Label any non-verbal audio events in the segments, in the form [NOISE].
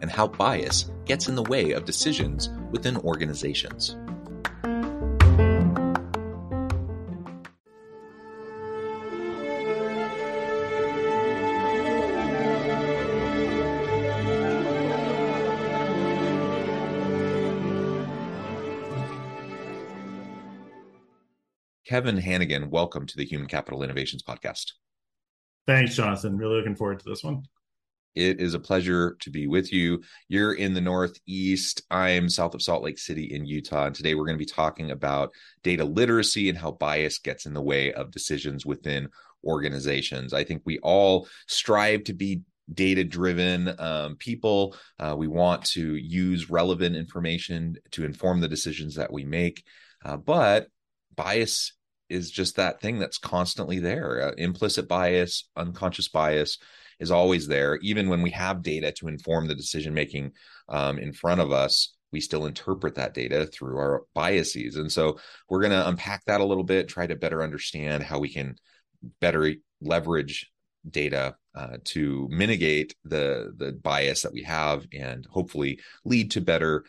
and how bias gets in the way of decisions within organizations. Kevin Hanegan, welcome to the Human Capital Innovations Podcast. Thanks, Jonathan. Really looking forward to this one. It is a pleasure to be with you. You're in the Northeast. I'm south of Salt Lake City in Utah. And today we're going to be talking about data literacy and how bias gets in the way of decisions within organizations. I think we all strive to be data driven um, people. Uh, we want to use relevant information to inform the decisions that we make. Uh, but bias is just that thing that's constantly there uh, implicit bias, unconscious bias is always there. Even when we have data to inform the decision making um, in front of us, we still interpret that data through our biases. And so we're going to unpack that a little bit, try to better understand how we can better leverage data uh, to mitigate the the bias that we have and hopefully lead to better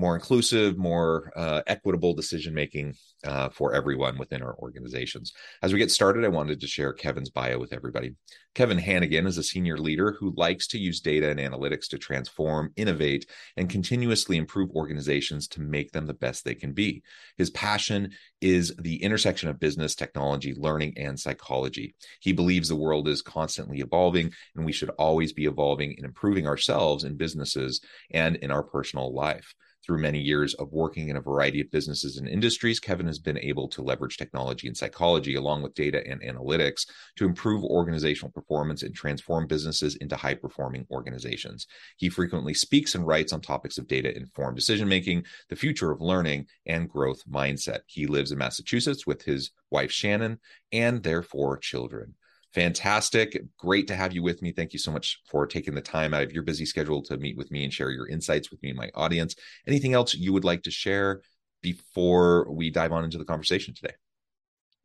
more inclusive, more uh, equitable decision making uh, for everyone within our organizations. As we get started, I wanted to share Kevin's bio with everybody. Kevin Hanegan is a senior leader who likes to use data and analytics to transform, innovate, and continuously improve organizations to make them the best they can be. His passion is the intersection of business, technology, learning, and psychology. He believes the world is constantly evolving, and we should always be evolving and improving ourselves in businesses and in our personal life. Through many years of working in a variety of businesses and industries, Kevin has been able to leverage technology and psychology along with data and analytics to improve organizational performance and transform businesses into high performing organizations. He frequently speaks and writes on topics of data informed decision making, the future of learning, and growth mindset. He lives in Massachusetts with his wife, Shannon, and their four children fantastic. Great to have you with me. Thank you so much for taking the time out of your busy schedule to meet with me and share your insights with me and my audience. Anything else you would like to share before we dive on into the conversation today?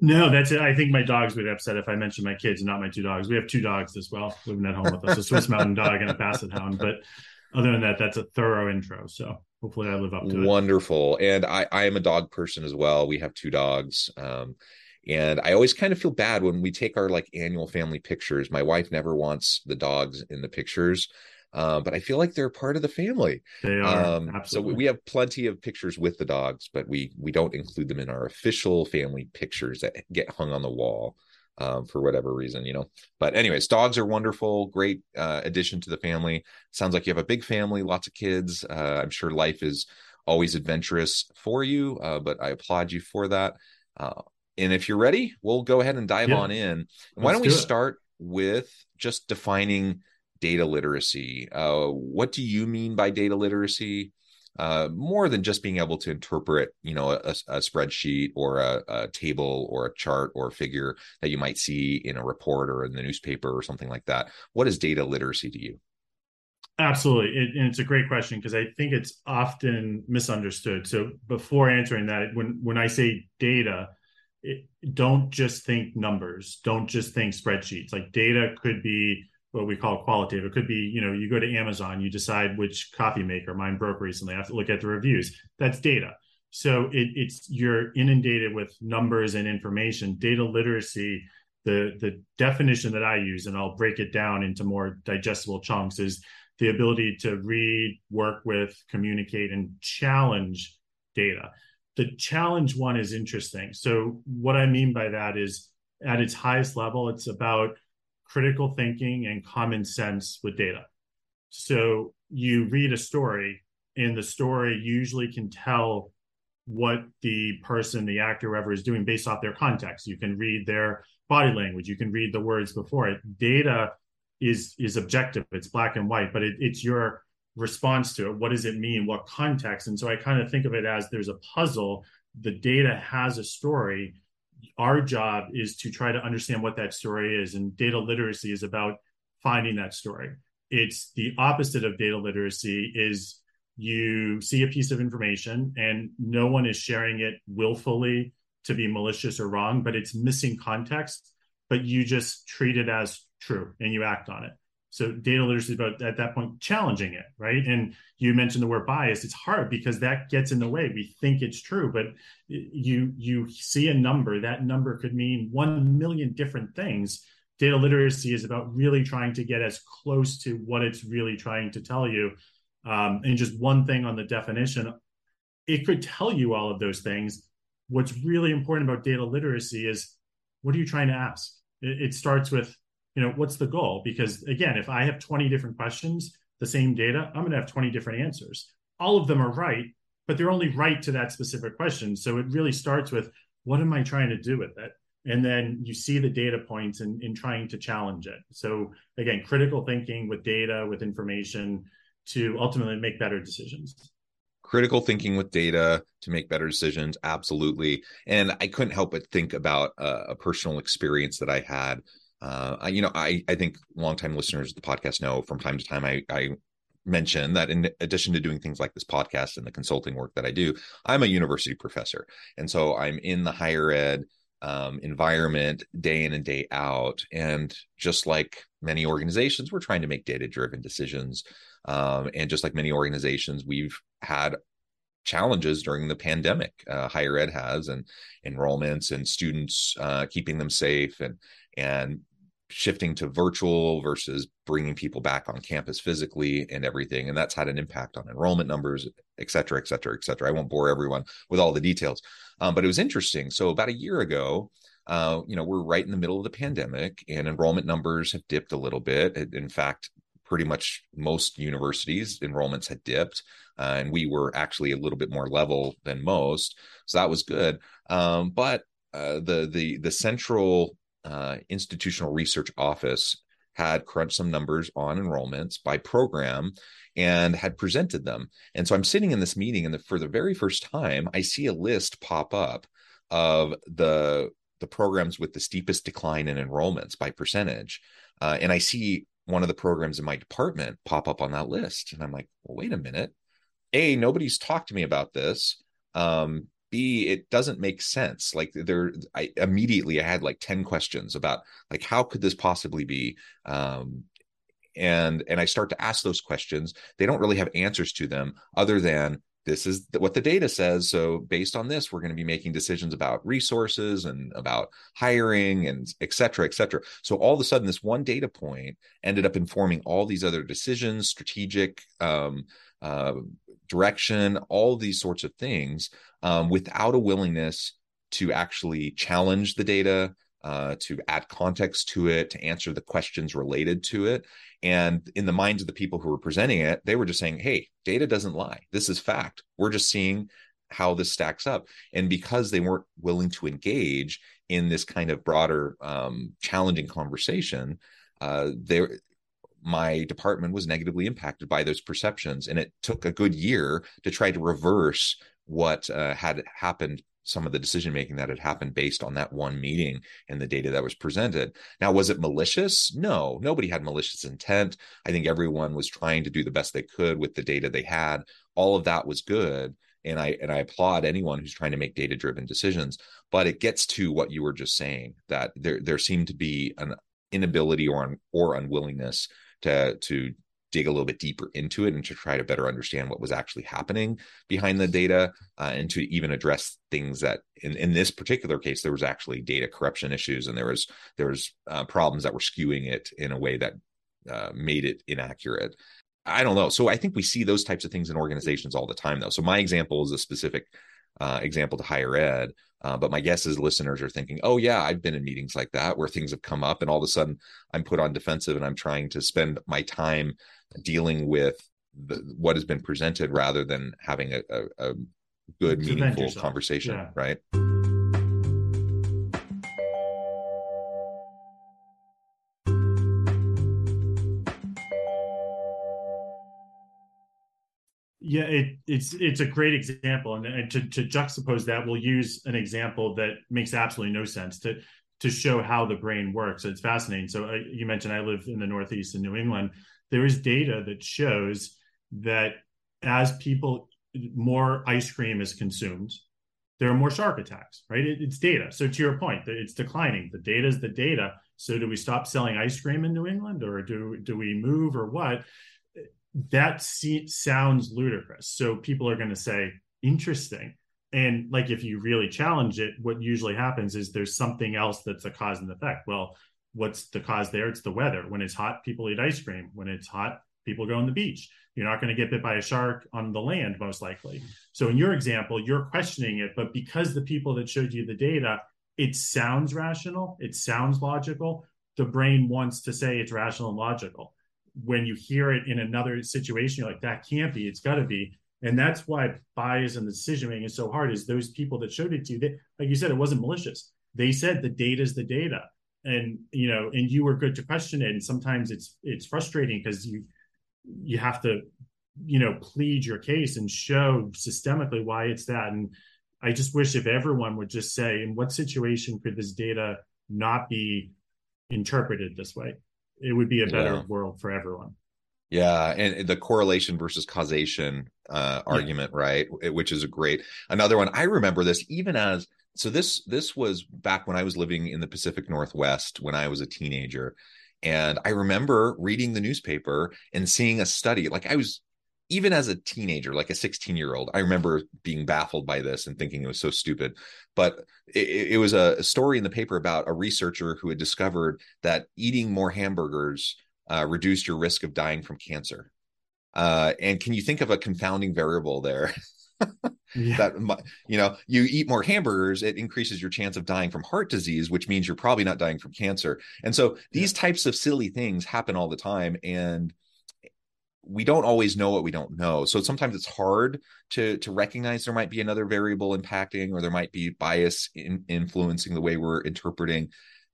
No, that's it. I think my dogs would upset if I mentioned my kids and not my two dogs. We have two dogs as well living at home with us a Swiss Mountain [LAUGHS] Dog and a Basset Hound. But other than that, that's a thorough intro. So hopefully I live up to it. Wonderful. And I, I am a dog person as well. We have two dogs. Um, and I always kind of feel bad when we take our like annual family pictures. My wife never wants the dogs in the pictures. Uh, but I feel like they're part of the family. They are. Um, so we have plenty of pictures with the dogs, but we we don't include them in our official family pictures that get hung on the wall um, for whatever reason, you know. But anyways, dogs are wonderful, great uh, addition to the family. Sounds like you have a big family, lots of kids. Uh, I'm sure life is always adventurous for you, uh, but I applaud you for that. And if you're ready, we'll go ahead and dive yeah. on in. Why don't we start with just defining data literacy? Uh, what do you mean by data literacy? Uh, more than just being able to interpret, you know, a, a spreadsheet or a, a, table or a chart or a figure that you might see in a report or in the newspaper or something like that. What is data literacy to you? Absolutely. It, and it's a great question because I think it's often misunderstood. So before answering that, when when I say data, it, don't just think numbers. Don't just think spreadsheets. Like data could be what we call qualitative. It could be you know you go to amazon you decide which coffee maker mine broke recently i have to look at the reviews. That's data. So it, it's you're inundated with numbers and information. Data literacy, the the definition that I use, and I'll break it down into more digestible chunks, is the ability to read, work with, communicate, and challenge data. The challenge one is interesting. So what I mean by that is at its highest level, it's about critical thinking and common sense with data. So you read a story, and the story usually can tell what the person, the actor, whoever is doing based off their context. You can read their body language, you can read the words before it. Data is is objective, it's black and white, but it, it's your response to it. What does it mean? What context? And so I kind of think of it as there's a puzzle. The data has a story. Our job is to try to understand what that story is. And data literacy is about finding that story. It's the opposite of data literacy is you see a piece of information and no one is sharing it willfully to be malicious or wrong, but it's missing context, but you just treat it as true and you act on it. So data literacy is about at that point challenging it, right? And you mentioned the word bias. It's hard because that gets in the way. We think it's true, but you you see a number. That number could mean one million different things. Data literacy is about really trying to get as close to what it's really trying to tell you um, and just one thing on the definition, it could tell you all of those things. What's really important about data literacy is what are you trying to ask? It, it starts with, you know, what's the goal? Because again, if I have 20 different questions, the same data, I'm going to have 20 different answers. All of them are right, but they're only right to that specific question. So it really starts with what am I trying to do with it? And then you see the data points in, in trying to challenge it. So again, critical thinking with data, with information, to ultimately make better decisions critical thinking with data to make better decisions absolutely and i couldn't help but think about a, a personal experience that i had uh, I, you know i i think longtime listeners of the podcast know from time to time i i mention that in addition to doing things like this podcast and the consulting work that i do i'm a university professor. And so i'm in the higher ed um, environment day in and day out. And just like many organizations we're trying to make data driven decisions. Um, and just like many organizations, we've had challenges during the pandemic. Uh, higher ed has, and enrollments and students uh, keeping them safe, and and shifting to virtual versus bringing people back on campus physically and everything. And that's had an impact on enrollment numbers et cetera et cetera et cetera. I won't bore everyone with all the details. Um, but it was interesting. So about a year ago uh, you know we're right in the middle of the pandemic and enrollment numbers have dipped a little bit. In fact pretty much most universities enrollments had dipped uh, and we were actually a little bit more level than most so that was good. Um, but uh, the the the central uh, institutional research office had crunched some numbers on enrollments by program and had presented them. And so i'm sitting in this meeting and the, for the very first time i see a list pop up of the the programs with the steepest decline in enrollments by percentage uh, and i see one of the programs in my department pop up on that list. And I'm like, well, wait a minute. A, nobody's talked to me about this. Um, B, it doesn't make sense. Like there, I immediately I had like 10 questions about like how could this possibly be? Um, and and I start to ask those questions. They don't really have answers to them other than this is what the data says. So based on this, we're going to be making decisions about resources and about hiring and et cetera, et cetera. So all of a sudden, this one data point ended up informing all these other decisions, strategic um, uh, direction, all these sorts of things um, without a willingness to actually challenge the data, uh, to add context to it, to answer the questions related to it. And in the minds of the people who were presenting it, they were just saying, hey, data doesn't lie. This is fact. We're just seeing how this stacks up. And because they weren't willing to engage in this kind of broader, um, challenging conversation, uh, my department was negatively impacted by those perceptions and it took a good year to try to reverse what uh, had happened some of the decision making that had happened based on that one meeting and the data that was presented. Now, was it malicious? No, nobody had malicious intent. I think everyone was trying to do the best they could with the data they had. All of that was good. And I and I applaud anyone who's trying to make data driven decisions. But it gets to what you were just saying that there there seemed to be an inability or or unwillingness to to dig a little bit deeper into it and to try to better understand what was actually happening behind the data uh, and to even address things that in, in this particular case there was actually data corruption issues and there was there was uh, problems that were skewing it in a way that uh, made it inaccurate i don't know so i think we see those types of things in organizations all the time though so my example is a specific uh, example to higher ed. Uh, but my guess is listeners are thinking, oh, yeah, I've been in meetings like that where things have come up and all of a sudden I'm put on defensive and I'm trying to spend my time dealing with the, what has been presented rather than having a, a, a good, meaningful conversation, yeah. right? Yeah, it, it's it's a great example, and, to, to juxtapose that, we'll use an example that makes absolutely no sense to to show how the brain works. It's fascinating. So uh, you mentioned I live in the Northeast in New England. There is data that shows that as people more ice cream is consumed, there are more shark attacks. Right? It, it's data. So to your point, it's declining. The data is the data. So do we stop selling ice cream in New England, or do do we move, or what? That see, sounds ludicrous. So people are going to say, interesting. And like if you really challenge it, what usually happens is there's something else that's a cause and effect. Well, what's the cause there? It's the weather. When it's hot, people eat ice cream. When it's hot, people go on the beach. You're not going to get bit by a shark on the land, most likely. So in your example, you're questioning it, but because the people that showed you the data, it sounds rational, it sounds logical. The brain wants to say it's rational and logical when you hear it in another situation, you're like, that can't be, it's got to be. And that's why bias and decision making is so hard. Is those people that showed it to you, they, like you said, it wasn't malicious. They said the data is the data, and you know, and you were good to question it. And sometimes it's it's frustrating because you you have to you know plead your case and show systemically why it's that. And I just wish if everyone would just say, in what situation could this data not be interpreted this way? It would be a better yeah. world for everyone. Yeah, and the correlation versus causation uh, yeah. argument, right? Which is a great another one. I remember this even as so this this was back when I was living in the Pacific Northwest when I was a teenager, and I remember reading the newspaper and seeing a study. Like I was even as a teenager, like a 16 year old, I remember being baffled by this and thinking it was so stupid. But it, it was a, story in the paper about a researcher who had discovered that eating more hamburgers uh, reduced your risk of dying from cancer. Uh, and can you think of a confounding variable there? [LAUGHS] yeah. that you know you eat more hamburgers it increases your chance of dying from heart disease which means you're probably not dying from cancer and so these yeah. types of silly things happen all the time and we don't always know what we don't know. So sometimes it's hard to to recognize there might be another variable impacting or there might be bias in, influencing the way we're interpreting.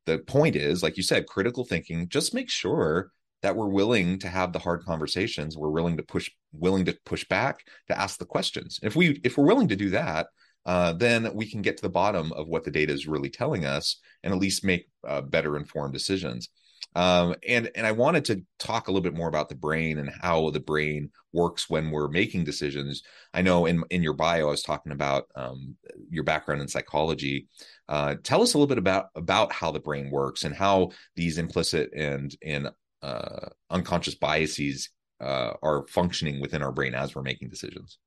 The point is like you said critical thinking just make sure that we're willing to have the hard conversations. We're willing to push willing to push back to ask the questions. If we if we're willing to do that uh, then we can get to the bottom of what the data is really telling us and at least make uh, better informed decisions um, and and I wanted to talk a little bit more about the brain and how the brain works when we're making decisions. I know in in your bio, I was talking about um, your background in psychology. Uh, tell us a little bit about about how the brain works and how these implicit and and uh, unconscious biases uh, are functioning within our brain as we're making decisions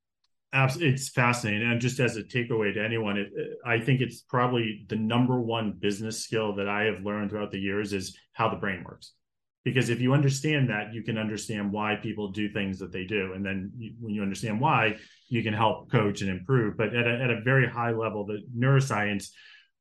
it's fascinating. And just as a takeaway to anyone it, i think it's probably the number one business skill that i have learned throughout the years is how the brain works. Because if you understand that you can understand why people do things that they do. And then you, when you understand why you can help coach and improve. But at a, at a very high level the neuroscience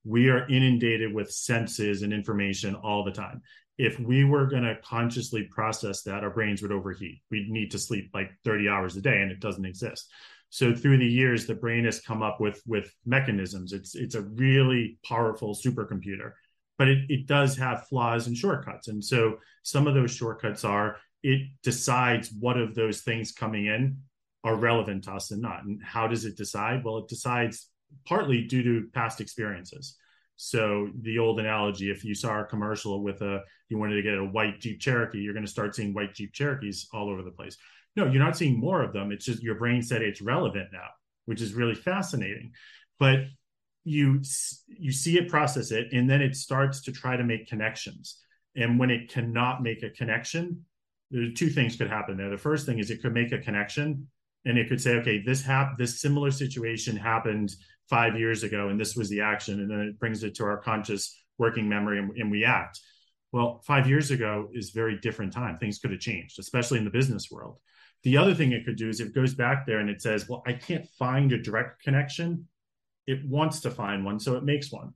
we are inundated with senses and information all the time. If we were going to consciously process that our brains would overheat. We'd need to sleep like 30 hours a day and it doesn't exist so through the years the brain has come up with with mechanisms. It's it's a really powerful supercomputer but it, it does have flaws and shortcuts. And so some of those shortcuts are it decides what of those things coming in are relevant to us and not. And how does it decide? Well it decides partly due to past experiences. So the old analogy if you saw a commercial with a you wanted to get a white jeep cherokee you're going to start seeing white jeep cherokees all over the place no, you're not seeing more of them. It's just your brain said it's relevant now, which is really fascinating. But you you see it process it and then it starts to try to make connections and when it cannot make a connection two things could happen there. The first thing is it could make a connection and it could say, okay, this hap- this similar situation happened five years ago, and this was the action, and then it brings it to our conscious working memory, and, and we act. Well, five years ago is very different time. Things could have changed, especially in the business world. The other thing it could do is if it goes back there and it says, well, I can't find a direct connection, it wants to find one, so it makes one.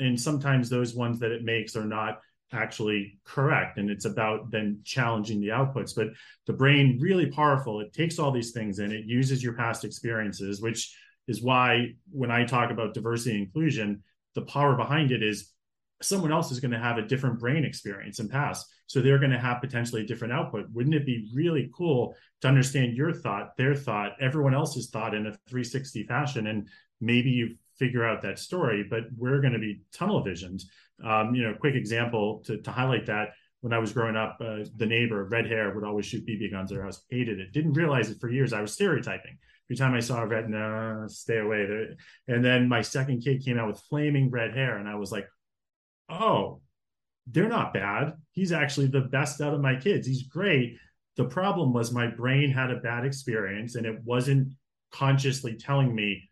And sometimes those ones that it makes are not actually correct and it's about then challenging the outputs. But the brain really powerful. It takes all these things and it uses your past experiences which is why when i talk about diversity and inclusion the power behind it is someone else is going to have a different brain experience and past so they're going to have potentially a different output wouldn't it be really cool to understand your thought their thought everyone else's thought in a 360 fashion and maybe you figure out that story but we're going to be tunnel visioned um, you know, quick example to, to highlight that when I was growing up, uh, the neighbor, red hair, would always shoot BB guns at our house. Hated it. Didn't realize it for years. I was stereotyping. Every time I saw a red, no, stay away. And then my second kid came out with flaming red hair, and I was like, oh, they're not bad. He's actually the best out of my kids. He's great. The problem was my brain had a bad experience, and it wasn't consciously telling me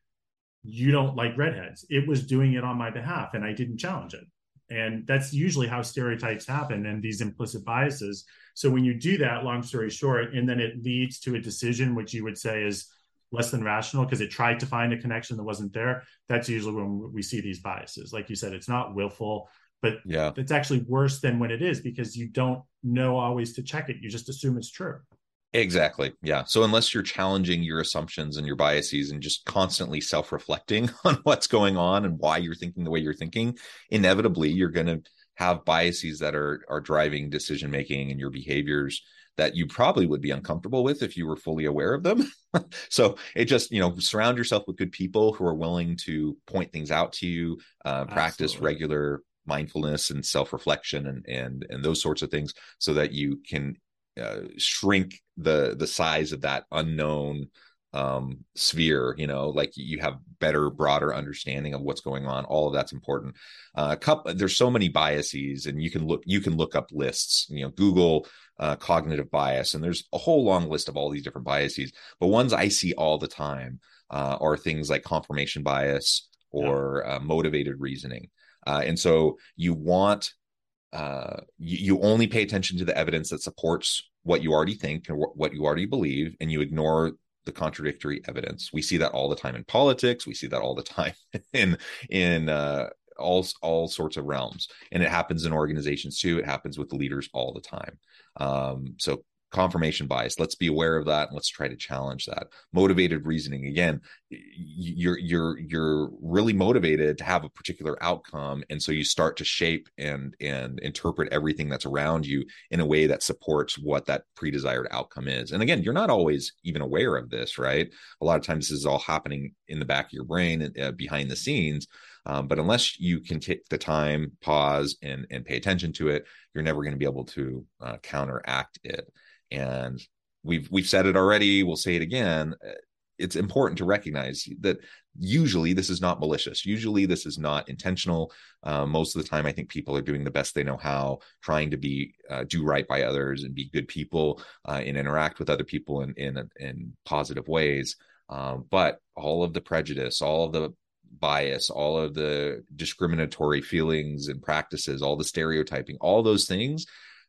you don't like redheads. It was doing it on my behalf, and I didn't challenge it. And that's usually how stereotypes happen and these implicit biases. So when you do that, long story short, and then it leads to a decision which you would say is less than rational because it tried to find a connection that wasn't there, that's usually when we see these biases. Like you said, it's not willful, but yeah, it's actually worse than when it is because you don't know always to check it. You just assume it's true. Exactly. Yeah. So unless you're challenging your assumptions and your biases and just constantly self-reflecting [LAUGHS] on what's going on and why you're thinking the way you're thinking, inevitably you're going to have biases that are are driving decision making and your behaviors that you probably would be uncomfortable with if you were fully aware of them. [LAUGHS] so it just, you know, surround yourself with good people who are willing to point things out to you, uh, practice regular mindfulness and self-reflection and and and those sorts of things so that you can uh, shrink the the size of that unknown um sphere you know like you have better broader understanding of what's going on. All of that's important. Uh couple, there's so many biases and you can look you can look up lists you know google uh, cognitive bias and there's a whole long list of all these different biases. But ones i see all the time uh, are things like confirmation bias or yeah. uh, motivated reasoning uh, and so you want uh, you, you, only pay attention to the evidence that supports what you already think or what you already believe, and you ignore the contradictory evidence. We see that all the time in politics. We see that all the [LAUGHS] time in in uh, all all sorts of realms, and it happens in organizations too. It happens with leaders all the time. Um, so confirmation bias. Let's be aware of that and let's try to challenge that. Motivated reasoning again you're you're you're really motivated to have a particular outcome. And so you start to shape and and interpret everything that's around you in a way that supports what that pre-desired outcome is. And again you're not always even aware of this right? A lot of times this is all happening in the back of your brain uh, behind the scenes. Um, but unless you can take the time pause and and pay attention to it you're never going to be able to uh, counteract it and we've we've said it already we'll say it again it's important to recognize that usually this is not malicious. Usually this is not intentional. Uh, most of the time i think people are doing the best they know how trying to be uh, do right by others and be good people uh, and interact with other people in in, in positive ways. Um, but all of the prejudice all of the bias all of the discriminatory feelings and practices all the stereotyping all those things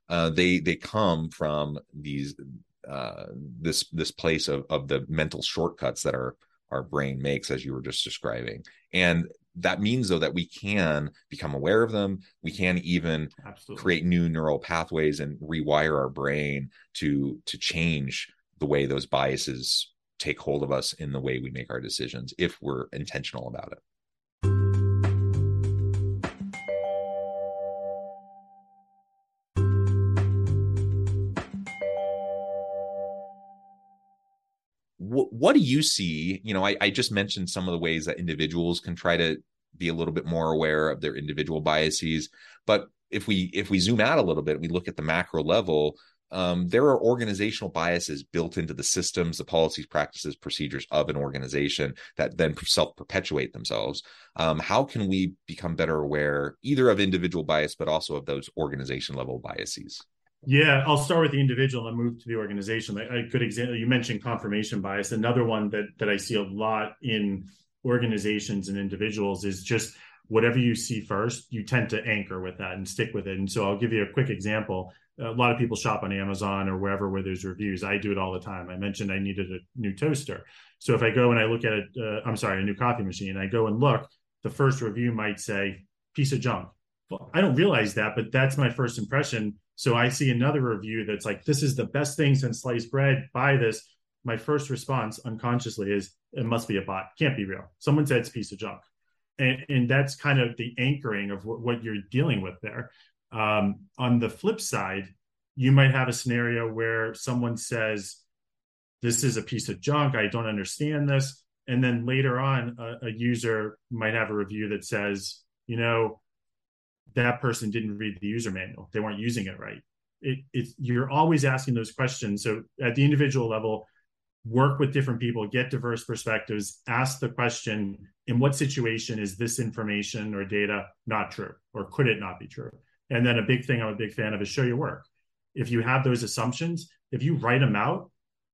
uh, they they come from these uh, this this place of of the mental shortcuts that our our brain makes, as you were just describing, and that means though that we can become aware of them. We can even Absolutely. create new neural pathways and rewire our brain to to change the way those biases take hold of us in the way we make our decisions if we're intentional about it what do you see? You know, I, I just mentioned some of the ways that individuals can try to be a little bit more aware of their individual biases. But if we if we zoom out a little bit, we look at the macro level. Um, there are organizational biases built into the systems, the policies, practices, procedures of an organization that then self perpetuate themselves. Um, how can we become better aware either of individual bias, but also of those organization level biases? Yeah, I'll start with the individual and move to the organization. Like A good example, you mentioned confirmation bias. Another one that that I see a lot in organizations and individuals is just whatever you see first, you tend to anchor with that and stick with it. And so I'll give you a quick example. A lot of people shop on Amazon or wherever where there's reviews. I do it all the time. I mentioned I needed a new toaster. So if I go and I look at it, uh, I'm sorry, a new coffee machine, I go and look, the first review might say piece of junk. Well, I don't realize that, but that's my first impression. So I see another review that's like, this is the best thing since sliced bread. Buy this. My first response unconsciously is, it must be a bot. Can't be real. Someone said it's piece of junk and, and that's kind of the anchoring of what, what you're dealing with there. Um, on the flip side, you might have a scenario where someone says, "This is a piece of junk. I don't understand this," and then later on, a, a user might have a review that says, "You know, that person didn't read the user manual. They weren't using it right." It, it, you're always asking those questions. So at the individual level, work with different people, get diverse perspectives, ask the question in what situation is this information or data not true, or could it not be true? And then a big thing I'm a big fan of is show your work. If you have those assumptions, if you write them out,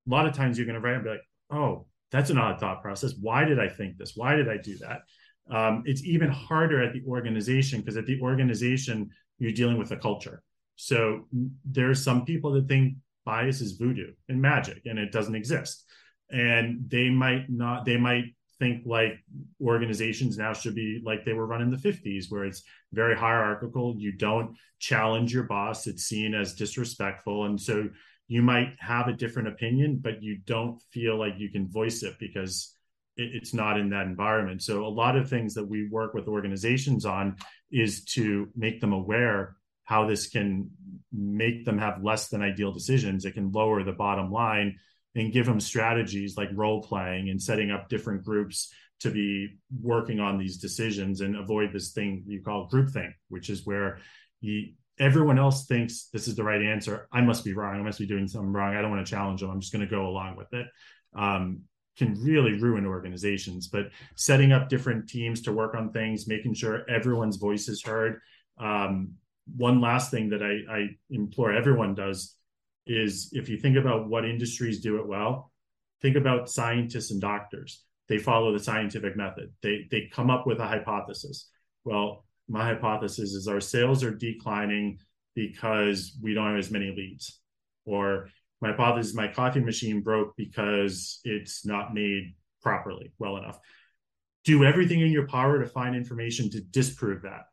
a lot of times you're going to write and be like, oh, that's an odd thought process. Why did I think this? Why did I do that? Um, it's even harder at the organization because at the organization, you're dealing with a culture. So there are some people that think bias is voodoo and magic and it doesn't exist. And they might not they might think like organizations now should be like they were run in the 50s where it's very hierarchical. You don't challenge your boss. It's seen as disrespectful. And so you might have a different opinion but you don't feel like you can voice it because it's not in that environment so a lot of things that we work with organizations on is to make them aware how this can make them have less than ideal decisions. It can lower the bottom line and give them strategies like role playing and setting up different groups to be working on these decisions and avoid this thing you call groupthink, which is where you, everyone else thinks this is the right answer. I must be wrong. I must be doing something wrong. I don't want to challenge them. I'm just going to go along with it. Um, can really ruin organizations. But setting up different teams to work on things, making sure everyone's voice is heard, um, one last thing that I, I implore everyone does is if you think about what industries do it well, think about scientists and doctors. They follow the scientific method. They they come up with a hypothesis. Well, my hypothesis is our sales are declining because we don't have as many leads. Or my hypothesis my coffee machine broke because it's not made properly well enough. Do everything in your power to find information to disprove that.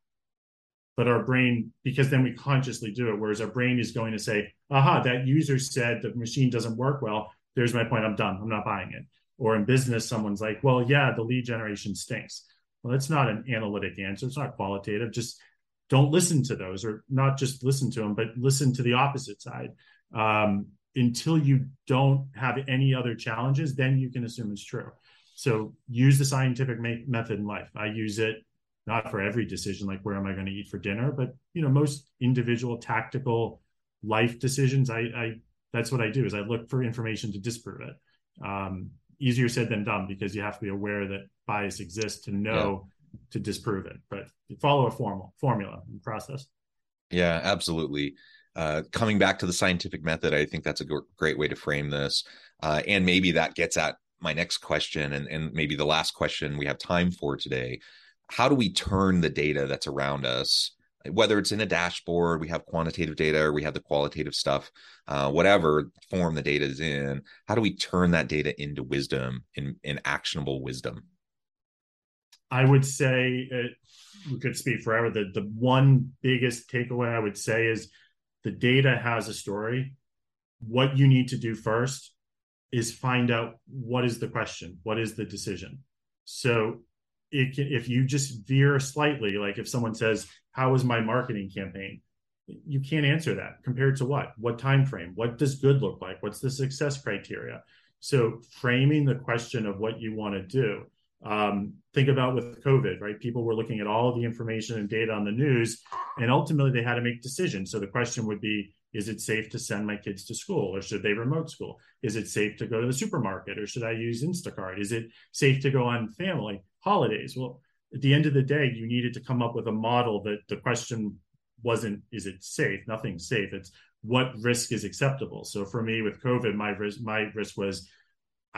But our brain because then we consciously do it whereas our brain is going to say aha that user said the machine doesn't work well. There's my point. I'm done. I'm not buying it. Or in business someone's like well yeah the lead generation stinks. Well that's not an analytic answer. It's not qualitative. Just don't listen to those or not just listen to them but listen to the opposite side. Um, until you don't have any other challenges then you can assume it's true. So use the scientific method in life. I use it not for every decision like where am i going to eat for dinner but you know most individual tactical life decisions i i that's what i do is i look for information to disprove it. Um, easier said than done because you have to be aware that bias exists to know yeah. to disprove it but follow a formal formula and process. Yeah absolutely uh, coming back to the scientific method i think that's a g- great way to frame this. Uh, and maybe that gets at my next question and, and maybe the last question we have time for today. How do we turn the data that's around us whether it's in a dashboard we have quantitative data or we have the qualitative stuff uh, whatever form the data is in how do we turn that data into wisdom in, in actionable wisdom? I would say it, we could speak forever. The, the one biggest takeaway i would say is the data has a story what you need to do first is find out what is the question what is the decision so it can, if you just veer slightly, like if someone says, "How was my marketing campaign?" You can't answer that. Compared to what? What time frame? What does good look like? What's the success criteria? So framing the question of what you want to do. Um, think about with COVID, right? People were looking at all the information and data on the news, and ultimately they had to make decisions. So the question would be, is it safe to send my kids to school or should they remote school? Is it safe to go to the supermarket or should I use Instacart? Is it safe to go on family holidays? Well, at the end of the day, you needed to come up with a model that the question wasn't, is it safe? Nothing's safe. It's what risk is acceptable. So for me with COVID, my risk my risk was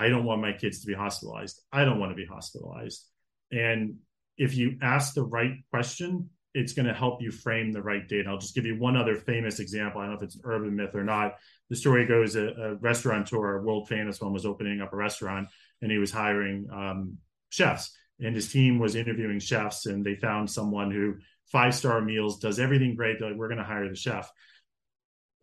I don't want my kids to be hospitalized. I don't want to be hospitalized. And if you ask the right question, it's going to help you frame the right data. I'll just give you one other famous example. I don't know if it's an urban myth or not. The story goes a, a restaurateur, a world famous one, was opening up a restaurant and he was hiring um, chefs. And his team was interviewing chefs, and they found someone who five star meals does everything great. They're like, we're going to hire the chef.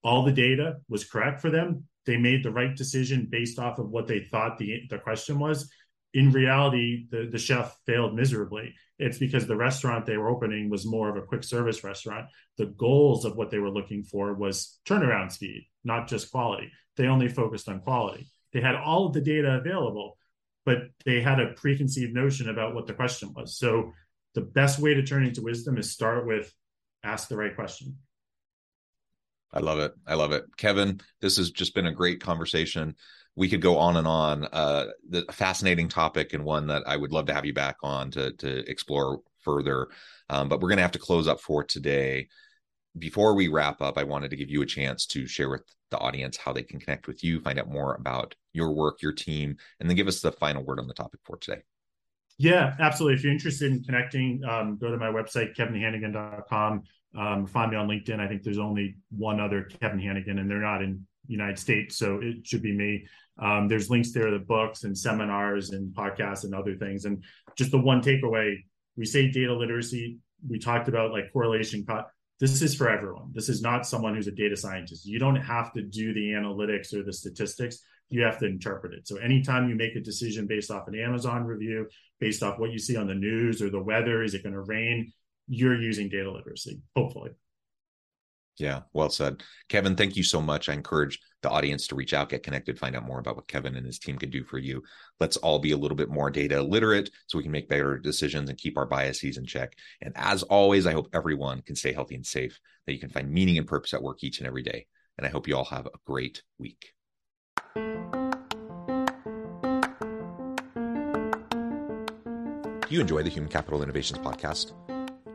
All the data was correct for them. They made the right decision based off of what they thought the the question was in reality, the, the chef failed miserably. It's because the restaurant they were opening was more of a quick service restaurant. The goals of what they were looking for was turnaround speed, not just quality. They only focused on quality. They had all of the data available, but they had a preconceived notion about what the question was. So the best way to turn into wisdom is start with ask the right question. I love it. I love it. Kevin, this has just been a great conversation we could go on and on. Uh, the fascinating topic and one that I would love to have you back on to to explore further. Um, but we're going to have to close up for today. Before we wrap up, I wanted to give you a chance to share with the audience how they can connect with you, find out more about your work, your team, and then give us the final word on the topic for today. Yeah, absolutely. If you're interested in connecting, um, go to my website, kevinhanegan.com. Um, find me on LinkedIn. I think there's only one other Kevin Hanegan, and they're not in United States, so it should be me. Um, there's links there to books and seminars and podcasts and other things. And just the one takeaway, we say data literacy. We talked about like correlation. This is for everyone. This is not someone who's a data scientist. You don't have to do the analytics or the statistics. You have to interpret it. So anytime you make a decision based off an Amazon review, based off what you see on the news or the weather, is it going to rain? You're using data literacy, hopefully. Yeah, well said. Kevin, thank you so much. I encourage the audience to reach out, get connected, find out more about what Kevin and his team can do for you. Let's all be a little bit more data literate so we can make better decisions and keep our biases in check. And as always, I hope everyone can stay healthy and safe, that you can find meaning and purpose at work each and every day. And I hope you all have a great week. Do you enjoy the Human Capital Innovations podcast?